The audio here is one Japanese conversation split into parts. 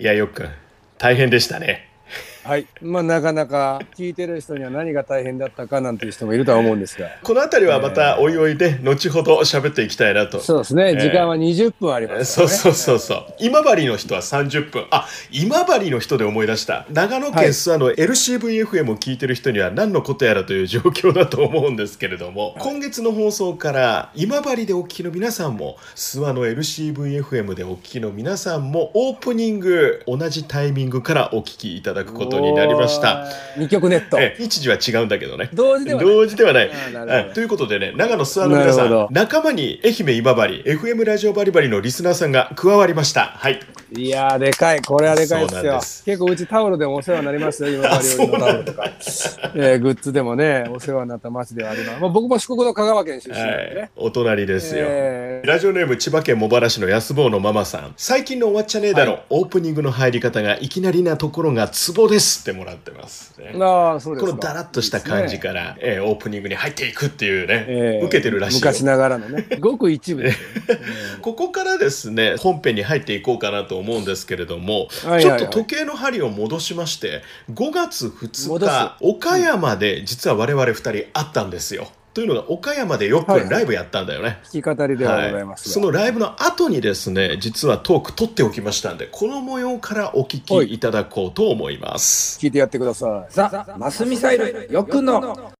いやよくん大変でしたね。はい。まあ、なかなか聞いてる人には何が大変だったかなんていう人もいるとは思うんですが。この辺りはまたおいおいで後ほど喋っていきたいなとそうですね。時間は20分ありますね。そうそうそうそう今治の人は30分あ今治の人で思い出した長野県はい諏訪の LCVFM を聞いてる人には何のことやらという状況だと思うんですけれども、今月の放送から今治でお聞きの皆さんも諏訪の LCVFM でお聞きの皆さんもオープニング同じタイミングからお聞きいただくことになりました。2曲ネット。ええ日時は違うんだけどね。同時ではない同時ではない。ということでね、長野諏訪の皆さん仲間に愛媛今治、FM ラジオバリバリのリスナーさんが加わりました。はい。いやー、でかい。これはでかいですよす。結構うちタオルでもお世話になりますよ。今あ治料理のタオルとか。えーグッズでもね、お世話になった町ではあります。まあ、僕も四国の香川県出身ではいね。。お隣ですよ。えーラジオネーム千葉県茂原市の安坊のママさん最近のおわっちゃねえだろ、オープニングの入り方がいきなりなところがツボですってもらってます、ね。ああ、そうですか。このダラッとした感じから、えーオープニングに入っていくっていうね、えー受けてるらしいよ。昔ながらのね。ごく一部で。すよね。ここからですね本編に入っていこうかなと思うんですけれども、はいはいはい。ちょっと時計の針を戻しまして5月2戻す。日岡山で実は我々2人会ったんですよ。というのが岡山でよくはいはいライブやったんだよね。弾き語りではございますが、そのライブの後にですね実はトーク取っておきましたんでこの模様からお聞きいただこうと思います。聞いてやってください。ザ・マスミサイルよっくんの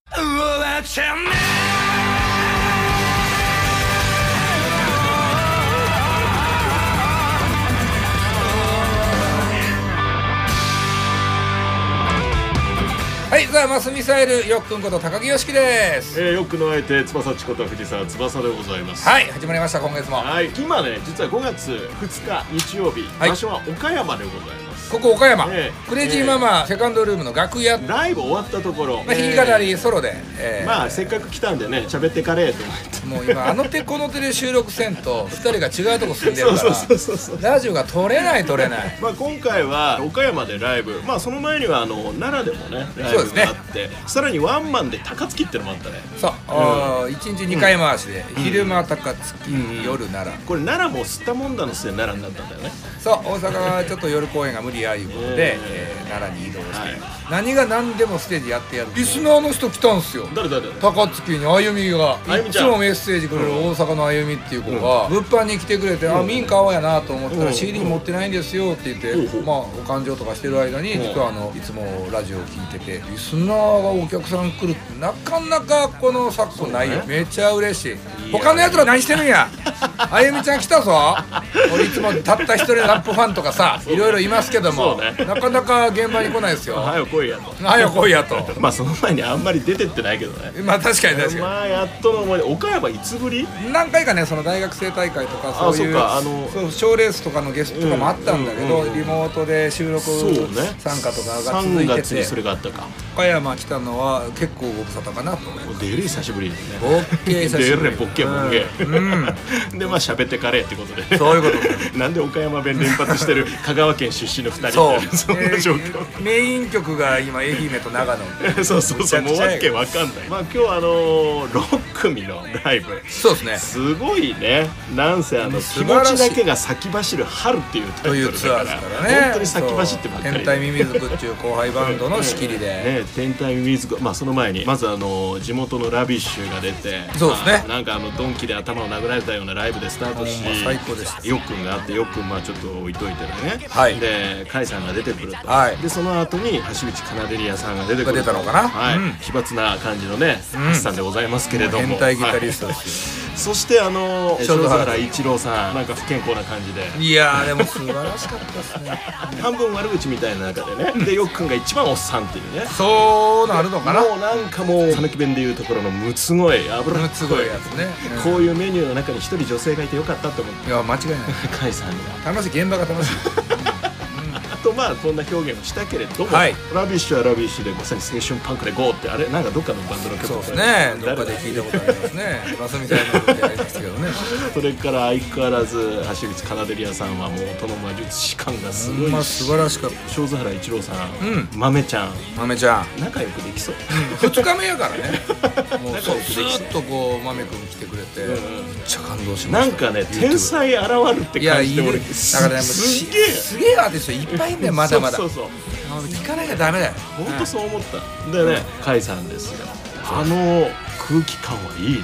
はいザ・マスミサイルよっくんこと高木よしきですえー、よくのあえて翼ちこと藤沢翼でございます。はい始まりました今月もはい、今ね実は5月2日日曜日、はい場所は岡山でございます。ここ岡山、ええ。クレイジーママ、セカンドルームの楽屋、まライブ終わったところ、あ、弾き語りソロで、えーまあせっかく来たんでね喋ってかれと。思って。もう今あの手この手で収録せんと2人が違うとこ住んでるからラジオが撮れない撮れない。まあ今回は岡山でライブ。まあその前にはあの奈良でもねライブがあって、さらにワンマンで高槻ってのもあったね。そう、あー1日2回回しで、昼間高槻、夜奈良。これ奈良も吸ったもんだの末奈良になったんだよね。そう大阪はちょっと夜公演が無理やいうことで、えー奈良に移動して、はい何が何でもステージやってやる。リスナーの人来たんすよ。誰誰誰？高槻にあゆみが。いつあゆみちゃん。もメッセージくれる大阪のあゆみっていう子が物販に来てくれて「あ民家はやな」と思ったらうん。CD 持ってないんですよって言ってうん。まあお勘定とかしてる間にうん。実はあのいつもラジオ聞いててリスナーがお客さん来るってなかなかこの昨今ないよ。めっちゃ嬉しい。他のやつら何してるんや？あゆみちゃん来たぞ。俺いつもたった一人のラップファンとかさいろいろいますけどもそうね。なかなか現場に来ないですよ。早く来いやと。早く来いやと。まあその前にあんまり出てってないけどね。まあ確かに確かに。まあやっとの思い出。岡山いつぶり？何回かねその大学生大会とかあそういう賞レースとかのゲストとかもあったんだけど、うんうんうんリモートで収録そうね。参加とかが続3いてて。月にそれがあったか。岡山来たのは結構ご無沙汰かなと。思います久しぶりですね。ボッケー久しぶり。デレボッケボッケうん、でまあ喋ってかれってことで。そういうこと。なんで岡山弁連発してる香川県出身の2人みたいな。そんな状況、えーメイン曲が今愛媛と長野。そうそうそうもうわけわかんない。まあ今日はあのー、6組のライブ。そうですね。すごいね。なんせあの気持ちだけが先走る春っていうタとイトルだから。からね。本当に先走ってばっかり天体ミミズクっていう後輩バンドの仕切りで、ね、天体ミミズクまあその前にまずあの地元のラビッシュが出てそうですね。まあなんかあのドンキで頭を殴られたようなライブでスタートし最高でした。よっくんがあってよっくんまあちょっと置いといてね、はい。で甲斐さんが出てくると、はい。でその後に橋口カナデリアさんが出てくる出たのかな？はい、うん。奇抜な感じのねん橋さんでございますけれども変態ギタリストはいですよ、そしてあのショートハーツ正原一郎さん。なんか不健康な感じで。い、やーでも素晴らしかったですね。半分悪口みたいな中でね。でよっくんが一番おっさんっていうね。そうなるのかな。もうなんかもう讃岐弁でいうところのむつごい油っすごいやつね、こういうメニューの中に一人女性がいてよかったと思って。いや間違いない。甲斐さんが楽しい。現場が楽しい、とまあこんな表現をしたけれども、はい。ラビッシュはラビッシュでまさに青春パンクで GO ってあれなんかどっかのバンドの曲そうですね。どっかで聞いたことありますね。マスミさんの時ありましたけどね。それから相変わらず橋口カナデリアさんはもう音の魔術師感がすごいまし素晴らしかった。正津原一郎さん、うん。豆ちゃん。豆ちゃん。仲良くできそう。2日目やからね。もう仲そう。ずーっとこう豆くん来てくれてめっちゃ感動しました。なんかね天才現るって感じで俺だからねすっげえ。すげえアーティストいっぱいいんだよまだまだ。そうそうそ聞かなきゃダメだよ。本当そう思った、でね甲斐さんですよ。あの空気感はいいね。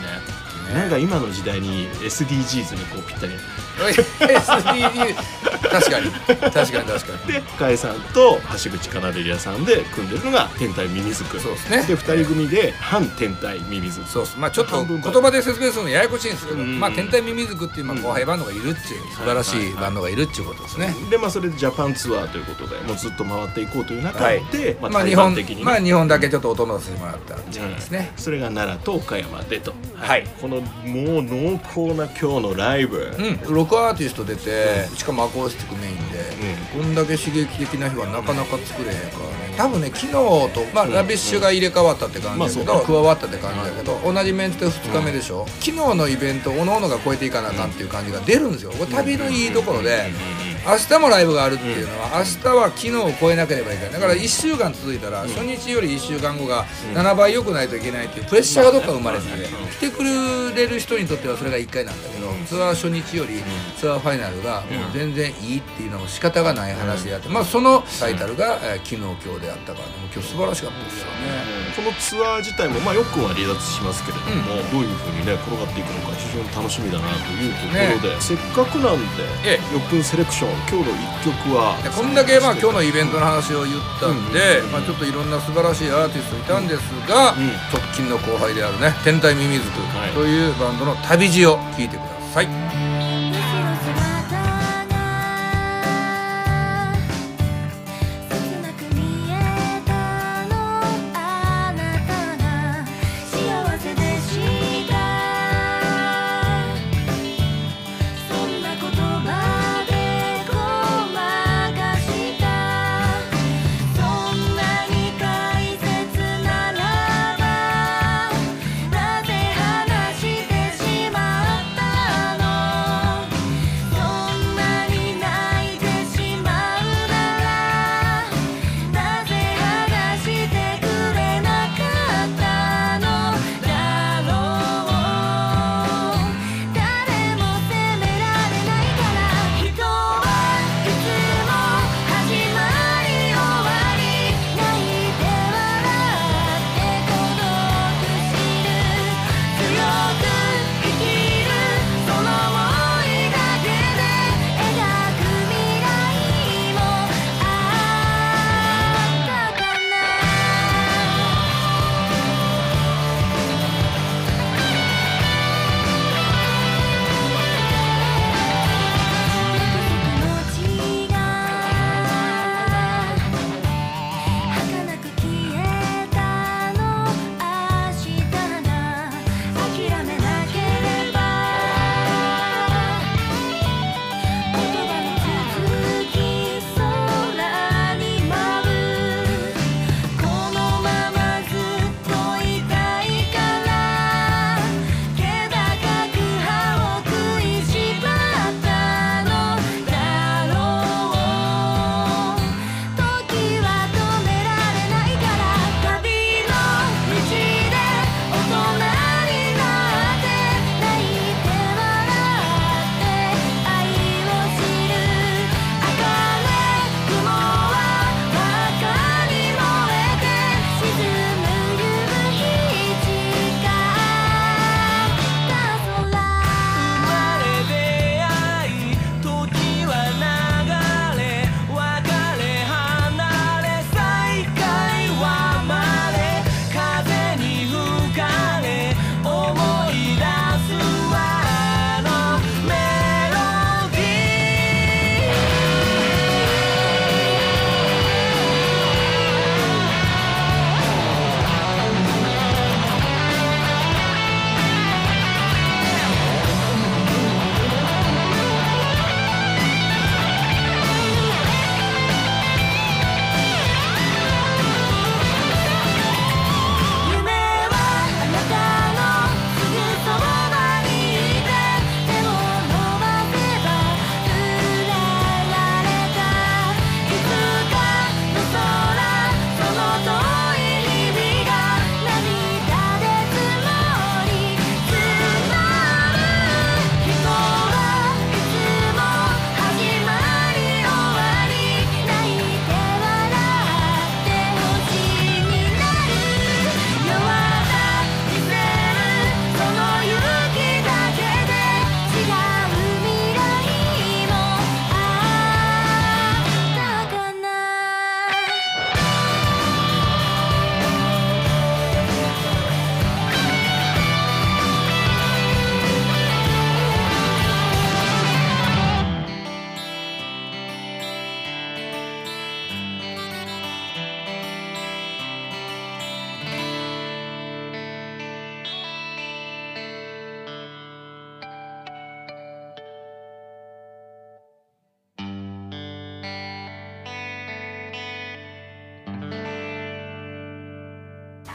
なんか今の時代に SDGs にこうぴったり SDG 確かに。確かに確かに。で甲斐さんと橋口カナデリアさんで組んでるのが天体ミミズクそうですね。で2人組で反天体ミミズ。クそうっす。まあちょっと言葉で説明するのややこしいんですけど、うん。まあ天体ミミズクっていうまあ後輩バンドがいるっていう素晴らしいバンドがいるっていうことですね、でまあそれでジャパンツアーということでもうずっと回っていこうという中はい。で、まあ日本的にね。まあ日本だけちょっと音乗せてもらった時間ですね、それが奈良と岡山でと、はい。このもう濃厚な今日のライブ、うん、ロックアーティスト出て、しかもアコースティックメインで、こんだけ刺激的な日はなかなか作れへんからね。多分ね昨日と、まあラビッシュが入れ替わったって感じだけど、加わったって感じだけど、同じメンツで2日目でしょ、昨日のイベントおのおのが超えていかなあかんっていう感じが出るんですよ。これ旅のいいところで、明日もライブがあるっていうのは、明日は昨日を超えなければいけないだから1週間続いたら、初日より1週間後が7倍良くないといけないっていうプレッシャーがどっか生まれてて、来てくれる人にとってはそれが1回なんだけど、ツアー初日よりツアーファイナルがもう全然いいっていうのも仕方がない話であって、まあそのタイトルが、えー昨日今日であったから、もう今日素晴らしかったですよね。このツアー自体もまあよくは離脱しますけれども、どういうふうにね転がっていくのか非常に楽しみだなというところで、せっかくなんでええ「よっくんセレクション」今日の一曲はでこんだけまあ今日のイベントの話を言ったんで、うんまあ、ちょっといろんな素晴らしいアーティストいたんですが、うん。直近の後輩であるね天体ミミズクはいとい。うバンドの「旅路」を聴いてください。後ろ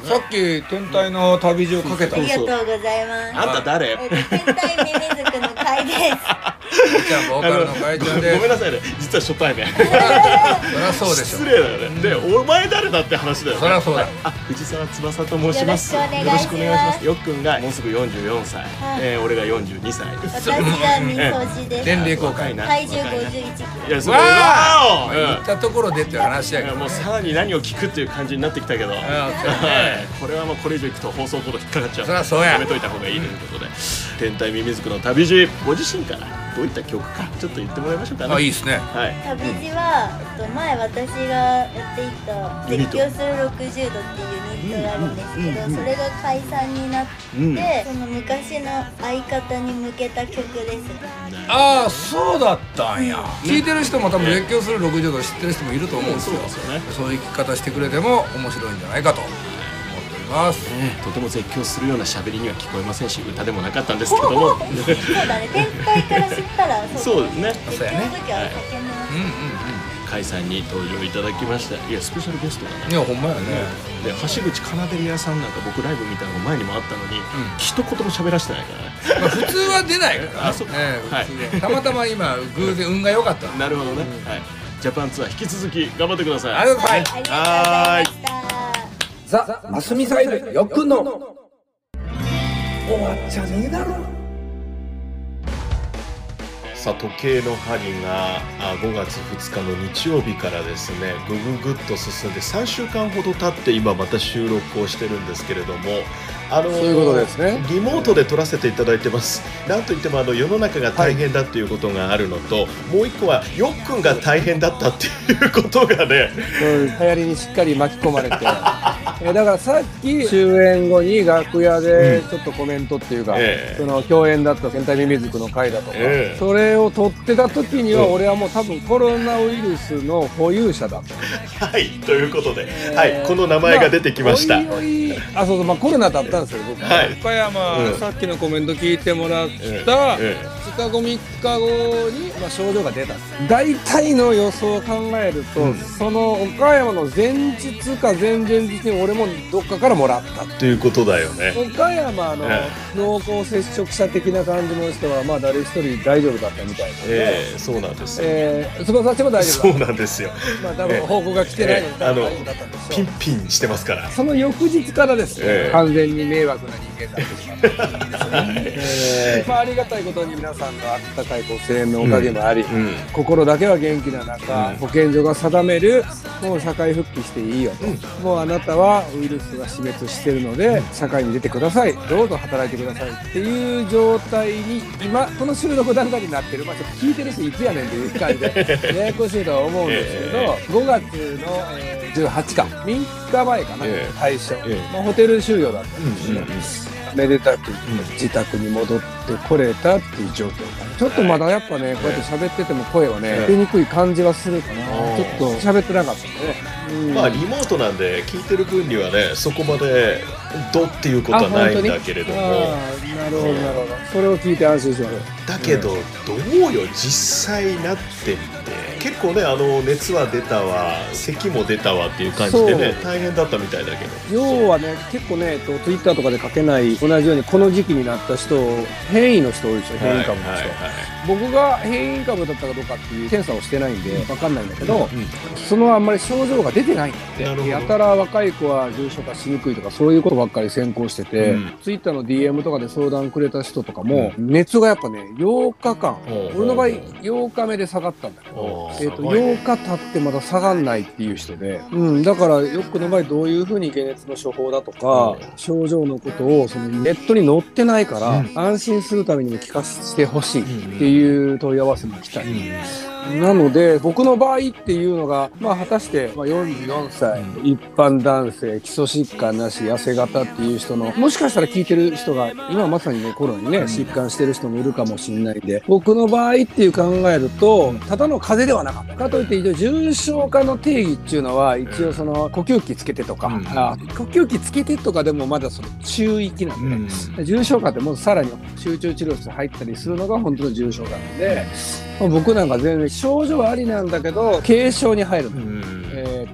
さっき天体の旅路をかけた。ありがとうございます。あんた誰？えっと天体ミミズクの会です。ちゃんボーカルの会長でごめんなさいね。実は初対面。そりゃそうでしょ。失礼だよね。でお前誰だって話だよね。そりゃそうだあ藤沢翼と申します。よろしくお願いします。よっくんがもうすぐ44歳、えー俺が42歳私がみそじです。年齢公開な。体重若いな51キロ。いやそれわわお行ったところでっていう話やけどもうさらに何を聞くっていう感じになってきたけど、はいこれはもうこれ以上いくと放送コード引っかかっちゃうそりゃそうや。やめといた方がいいということで、天体ミミズクの旅路ご自身からどういった曲かちょっと言ってもらいましょうかね。あいいですね。はい。旅路は、えっと前私がやっていた「ユニット。絶叫する60度」っていうユニットがあるんですけど、それが解散になって、うん。その昔の相方に向けた曲です。ああそうだったんや。聞いてる人も多分熱狂する60度知ってる人もいると思うんですよ。そうですよね。そういう聞き方してくれても面白いんじゃないかとます。とても絶叫するような喋りには聞こえませんし歌でもなかったんですけども。そうだね天体から知ったら そうですね。絶叫の時は叫んでます、うんうん甲斐さんに登場いただきました。いやスペシャルゲストだねうんいやほんまやね。で橋口カナデリアさんなんか僕ライブ見たの前にもあったのに、一言も喋らせてないからね。まあ普通は出ないから あそうええはいたまたま今偶然運が良かったなるほどね、はい。ジャパンツアー引き続き頑張ってくださいありがとうございますありがとうございましたザ・マスミサイルよっくんの。終わっちゃねえだろ。さあ時計の針があ5月2日の日曜日からですねぐぐぐっと進んで3週間ほど経って今また収録をしてるんですけれどもあのそういうことですね。リモートで撮らせていただいてます。なんといってもあの世の中が大変だっていうことがあるのと、もう一個はよっくんが大変だったっていうことがねそういう流行りにしっかり巻き込まれて。えだからさっき終演後に楽屋でちょっとコメントっていうか、ええ。その共演だった戦隊ミミズクの回だとか、ええ。それを撮ってた時にはうん。俺はもう多分コロナウイルスの保有者だったはいということで、はいこの名前が出てきました、あおいおい。あそうそうまあコロナだったんですよ僕はい。岡山、うん。さっきのコメント聞いてもらった、え2日後3日後に、まあ、症状が出た。大体の予想を考えると、うん。その岡山の前日か前々日に俺もどっかからもらったということだよね。岡山のえ濃厚接触者的な感じの人はまあ誰一人大丈夫だったみたいなので、ええそうなんですよ、えー、翼たちも大丈夫そうだなんですよ。まあ多分報告が来てないので、ええあのピンピンしてますから。その翌日からですね、ええ。完全に迷惑な人間になってしまった えーまあ、ありがたいことに皆さんの温かいご声援のおかげもあり、うん心だけは元気な中、うん。保健所が定めるもう社会復帰していいよと、もうあなたはウイルスが死滅してるので、社会に出てください。どうぞ働いてくださいっていう状態に今この収録段階になってる、まあ、ちょっと聞いてる人いつやねんっていう感じで ややこしいとは思うんですけど、え5月の、えー18か。3日前かな、ええ。最初、ええ。まあ、ホテル収容だったんですよ、めでたく自宅に戻ってこれたっていう状況かな。ちょっとまだやっぱね、こうやって喋ってても声はね、ええ出にくい感じはするかな、ちょっと喋ってなかったんでね、うん。まあリモートなんで聞いてる分にはねそこまでどっていうことはないんだけれども。なるほどなるほど。それを聞いて安心しまだけどどうよ実際なってみて結構ねあの熱は出たわ咳も出たわっていう感じでね大変だったみたいだけど。要はね結構ねツイッターとかで書けない同じようにこの時期になった人変異の人多いですよ変異株の人、はいはい。僕が変異株だったかどうかっていう検査をしてないんで分かんないんだけど、はいそのあんまり症状が出てないんだって。やたら若い子は重症化しにくいとかそういうことばっかり先行してて、うん。ツイッターの DM とかで相談くれた人とかも、熱がやっぱね8日間、俺の場合8日目で下がったんだけど、えー、とすごいね。8日経ってまだ下がんないっていう人で、うん、だからよくの場合どういうふうに解熱の処方だとか、うん。症状のことをそのネットに載ってないから、うん。安心するためにも聞かせてほしいっていう問い合わせも来たり、うんなので僕の場合っていうのが、まあ、果たして、まあ、44歳、一般男性基礎疾患なし痩せ型っていう人のもしかしたら聞いてる人が今まさにねコロナにね、疾患してる人もいるかもしれないんで僕の場合っていう考えるとただの風邪ではなかった。かといって一応重症化の定義っていうのは一応その呼吸器つけてとか、うん。あ呼吸器つけてとかでもまだその中域なんでね、うん。重症化ってもうさらに集中治療室入ったりするのが本当の重症化なんで、まあ僕なんか全然症状はありなんだけど軽症に入るの、うん。え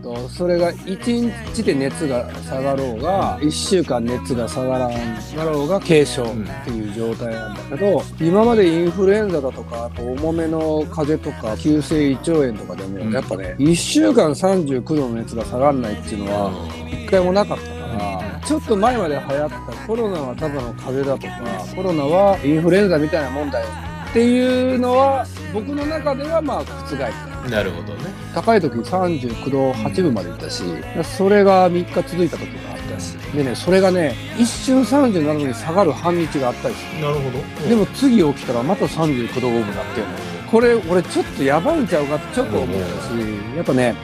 とそれが1日で熱が下がろうが1週間熱が下がらんだろうが軽症っていう状態なんだけど今までインフルエンザだとかあと重めの風邪とか急性胃腸炎とかでもうんやっぱね1週間39度の熱が下がらないっていうのは一回もなかったからちょっと前まで流行ったコロナはただの風邪だとかコロナはインフルエンザみたいなもんだよっていうのは僕の中ではまあ覆った。なるほどね。高い時39度8分までいったし、それが3日続いた時があったしでねそれがね一瞬37度に下がる半日があったりすなるほど。るでも次起きたらまた39度5分になってるの。これ俺ちょっとやばいんちゃうかってちょっと思ったしやっぱね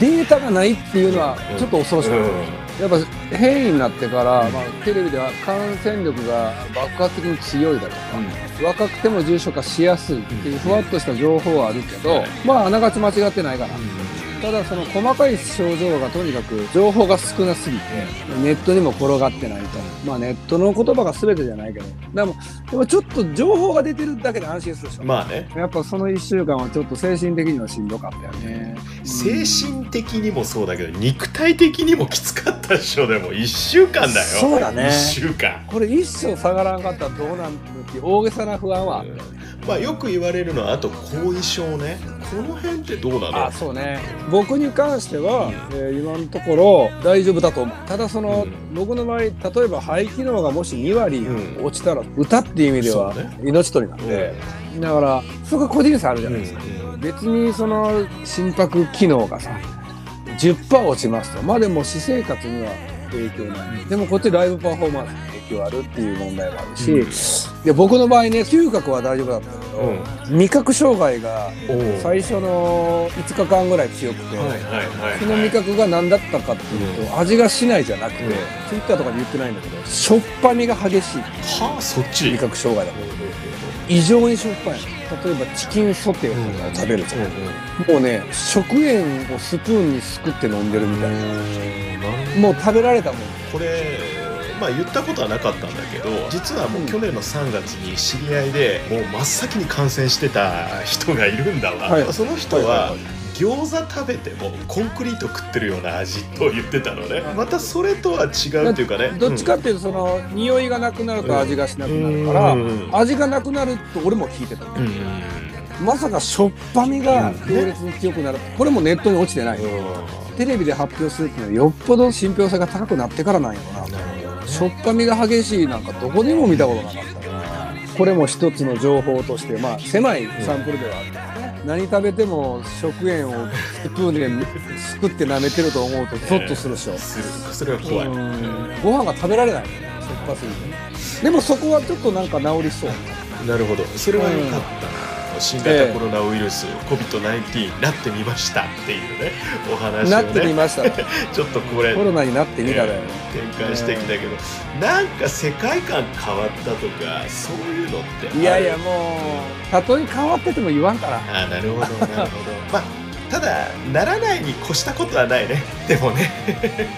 データがないっていうのはちょっと恐ろしかった、やっぱ変異になってから、まあ、テレビでは感染力が爆発的に強いだとか、若くても重症化しやすいっていうふわっとした情報はあるけど、まああながち間違ってないから、ただその細かい症状がとにかく情報が少なすぎてネットにも転がってないと。まあネットの言葉が全てじゃないけど。でもでもちょっと情報が出てるだけで安心するでしょ、まあね。やっぱその1週間はちょっと精神的にはしんどかったよね。精神的にもそうだけど肉体的にもきつかったでしょでも。1週間だよ。そうだね。1週間。これ一生下がらんかったらどうなんだって大げさな不安はあったまあよく言われるのはあと後遺症ねこの辺ってどうなの？あそうね。僕に関しては、えー今のところ大丈夫だと思う。ただその、うん。僕の場合例えば肺機能がもし2割うん。落ちたら歌っていう意味ではそうね。命取りなんで、だからそこが個人差あるじゃないですか、別にその心拍機能がさ10%落ちますとまあでも私生活には影響ない、でもこっちライブパフォーマンスるっていう問題もあるし、で僕の場合ね嗅覚は大丈夫だったけど、味覚障害が最初の5日間ぐらい強くて、その味覚が何だったかっていうと、味がしないじゃなくて、うん。ツイッターとかで言ってないんだけどしょっぱみが激しい。はあそっち？味覚障害だと異常にしょっぱいの。例えばチキンソテーとか食べるじゃん、もうね食塩をスプーンにすくって飲んでるみたいな。もう食べられたもん。これまあ言ったことはなかったんだけど実はもう去年の3月に知り合いでもう真っ先に感染してた人がいるんだわ、はい。その人はいはいははい。餃子食べてもコンクリート食ってるような味と言ってたのね。またそれとは違うっていうかね。どっちかっていうとその匂いがなくなると味がしなくなるから、うん。味がなくなると俺も聞いてたうんうん。まさかしょっぱみが強烈に強くなる、これもネットに落ちてない、テレビで発表するっていうのはよっぽど信憑性が高くなってからなんやろなしょっぱみが激しいなんかどこでも見たことなかったからこれも一つの情報としてまあ狭いサンプルではあるんですね、何食べても食塩をスプーンですくって舐めてると思うとゾッとするでしょ、するそれは怖い。うん。ご飯が食べられないしょっぱすぎて。でもそこはちょっとなんか治りそう。なるほど。それは良かったな、新型コロナウイルス、COVID-19 なってみましたっていうねお話をね。なってみました。ちょっとこれコロナになってみただよ、展開してきたけど、なんか世界観変わったとかそういうのっていやいやもうたとえ変わってても言わんから。あなるほどなるほど。まあただならないに越したことはないね。でもね。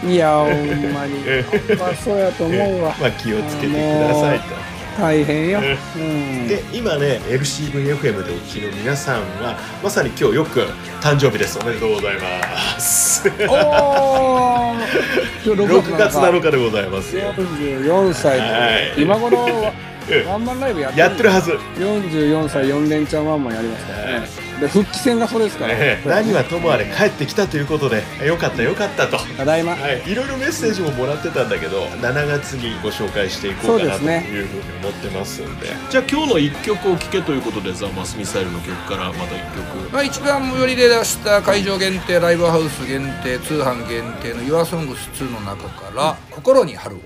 いやほんまに。まあそうやと思うわ。まあ気をつけてくださいと。大変よ、えうん、で今ね LCVFM でお聞きの皆さんはまさに今日よく誕生日です。おめでとうございます。おー。今日6月7日日でございますよ。44歳で、はい。今頃うんワンマンライブやってやってるはず、44歳4連チャンワンマンやりますからね、で復帰戦がそれですから、ええ。何はともあれ帰ってきたということでよかったよかったと。ただいま、はい、いろいろメッセージももらってたんだけど7月にご紹介していこうかなというふうに思ってますんで。じゃあ今日の1曲を聴けということでザ・マスミサイルの曲からまた1曲。まあ、一番最寄りで出した会場限定ライブハウス限定通販限定の YourSongs2 の中から「心に春を」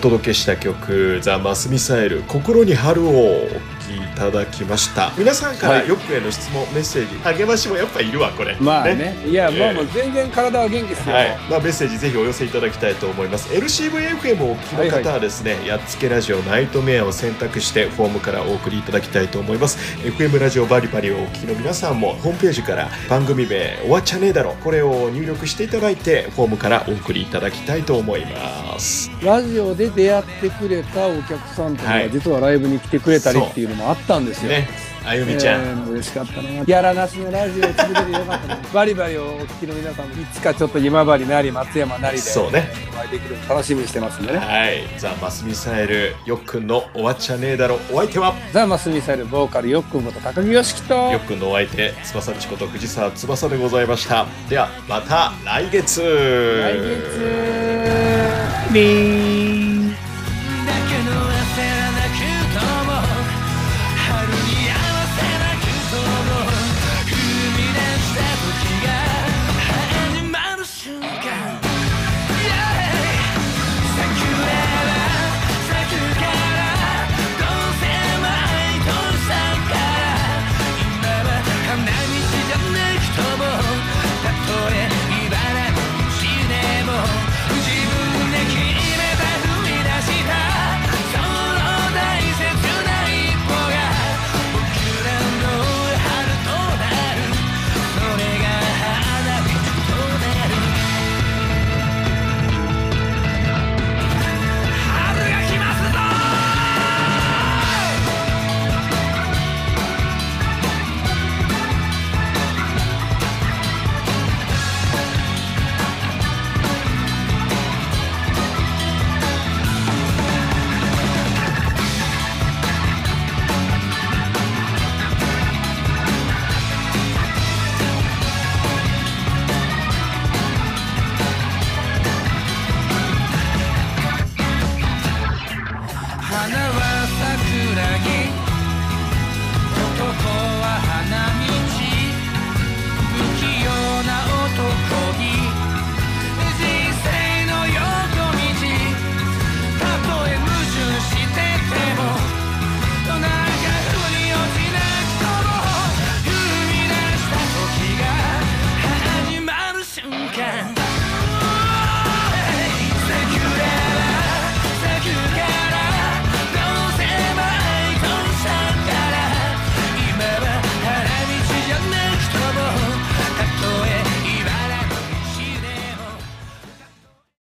お届けした曲「ザ・マスミサイル心に春を」ただきました。皆さんからはい。よくへの質問メッセージ。励ましもやっぱいるわこれ。まあね。いや、ええまあもう全然体は元気ですよ、はい。まあ、メッセージぜひお寄せいただきたいと思います。LCVFM をお聞きの方はですね、やっつけラジオナイトメアを選択してフォームからお送りいただきたいと思います。FM ラジオバリバリをお聞きの皆さんもホームページから番組名「終わっちゃねえだろ」これを入力していただいてフォームからお送りいただきたいと思います。ラジオで出会ってくれたお客さんとかがはい。実はライブに来てくれたりっていうのもあったんですよ、ね。あゆみちゃん、えー嬉しかったな。ギャラなしのラジオを続けてよかったな。バリバリをお聞きの皆さんもいつかちょっと今治なり松山なりでそうね。お会いできるの楽しみにしてますんでね。はい。ザ・マスミサイルよっくんの終わっちゃねえだろお相手は？ザ・マスミサイルボーカルよっくんこと高木よしきと。よっくんのお相手翼ちこと藤沢翼でございました。ではまた来月。来月。ビー